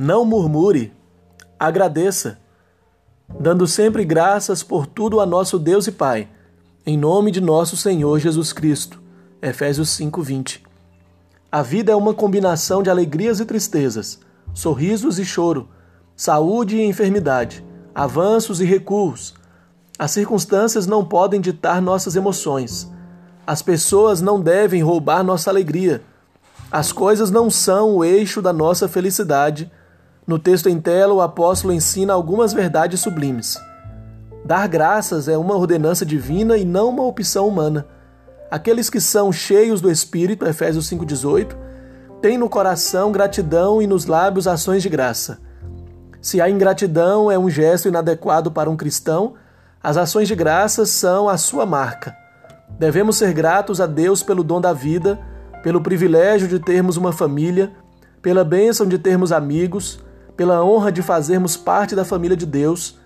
Não murmure, agradeça, dando sempre graças por tudo a nosso Deus e Pai, em nome de nosso Senhor Jesus Cristo. Efésios 5:20. A vida é uma combinação de alegrias e tristezas, sorrisos e choro, saúde e enfermidade, avanços e recuos. As circunstâncias não podem ditar nossas emoções. As pessoas não devem roubar nossa alegria. As coisas não são o eixo da nossa felicidade. No texto em tela, o apóstolo ensina algumas verdades sublimes. Dar graças é uma ordenança divina e não uma opção humana. Aqueles que são cheios do Espírito, Efésios 5,18, têm no coração gratidão e nos lábios ações de graça. Se a ingratidão é um gesto inadequado para um cristão, as ações de graça são a sua marca. Devemos ser gratos a Deus pelo dom da vida, pelo privilégio de termos uma família, pela bênção de termos amigos, pela honra de fazermos parte da família de Deus.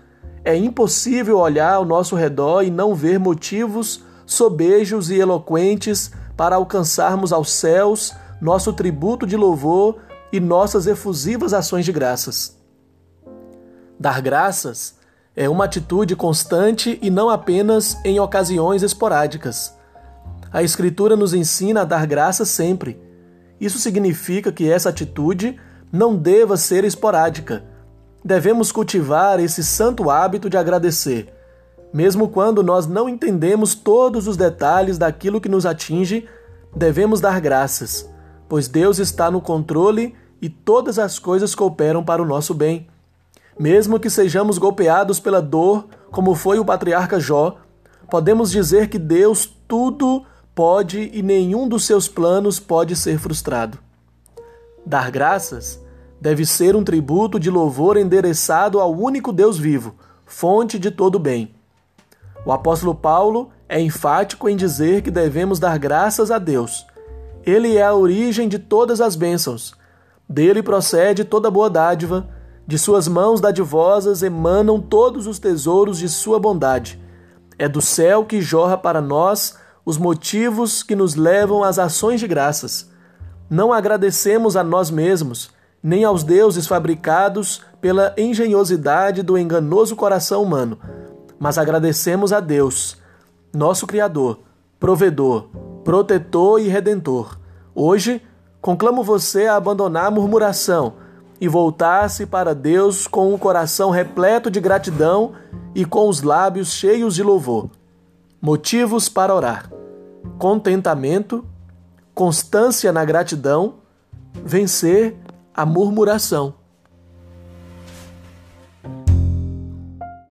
É impossível olhar ao nosso redor e não ver motivos sobejos e eloquentes para alcançarmos aos céus nosso tributo de louvor e nossas efusivas ações de graças. Dar graças é uma atitude constante e não apenas em ocasiões esporádicas. A Escritura nos ensina a dar graça sempre. Isso significa que essa atitude não deva ser esporádica. Devemos cultivar esse santo hábito de agradecer, mesmo quando nós não entendemos todos os detalhes daquilo que nos atinge, devemos dar graças, pois Deus está no controle e todas as coisas cooperam para o nosso bem. Mesmo que sejamos golpeados pela dor, como foi o patriarca Jó, podemos dizer que Deus tudo pode e nenhum dos seus planos pode ser frustrado. Dar graças deve ser um tributo de louvor endereçado ao único Deus vivo, fonte de todo bem. O apóstolo Paulo é enfático em dizer que devemos dar graças a Deus. Ele é a origem de todas as bênçãos. Dele procede toda boa dádiva de suas mãos dadivosas emanam todos os tesouros de sua bondade. É do céu que jorra para nós os motivos que nos levam às ações de graças. Não agradecemos a nós mesmos, nem aos deuses fabricados pela engenhosidade do enganoso coração humano, mas agradecemos a Deus, nosso Criador, provedor, protetor e redentor. Hoje, conclamo você a abandonar a murmuração e voltasse para Deus com o coração repleto de gratidão e com os lábios cheios de louvor. Motivos para orar: contentamento, constância na gratidão, vencer a murmuração.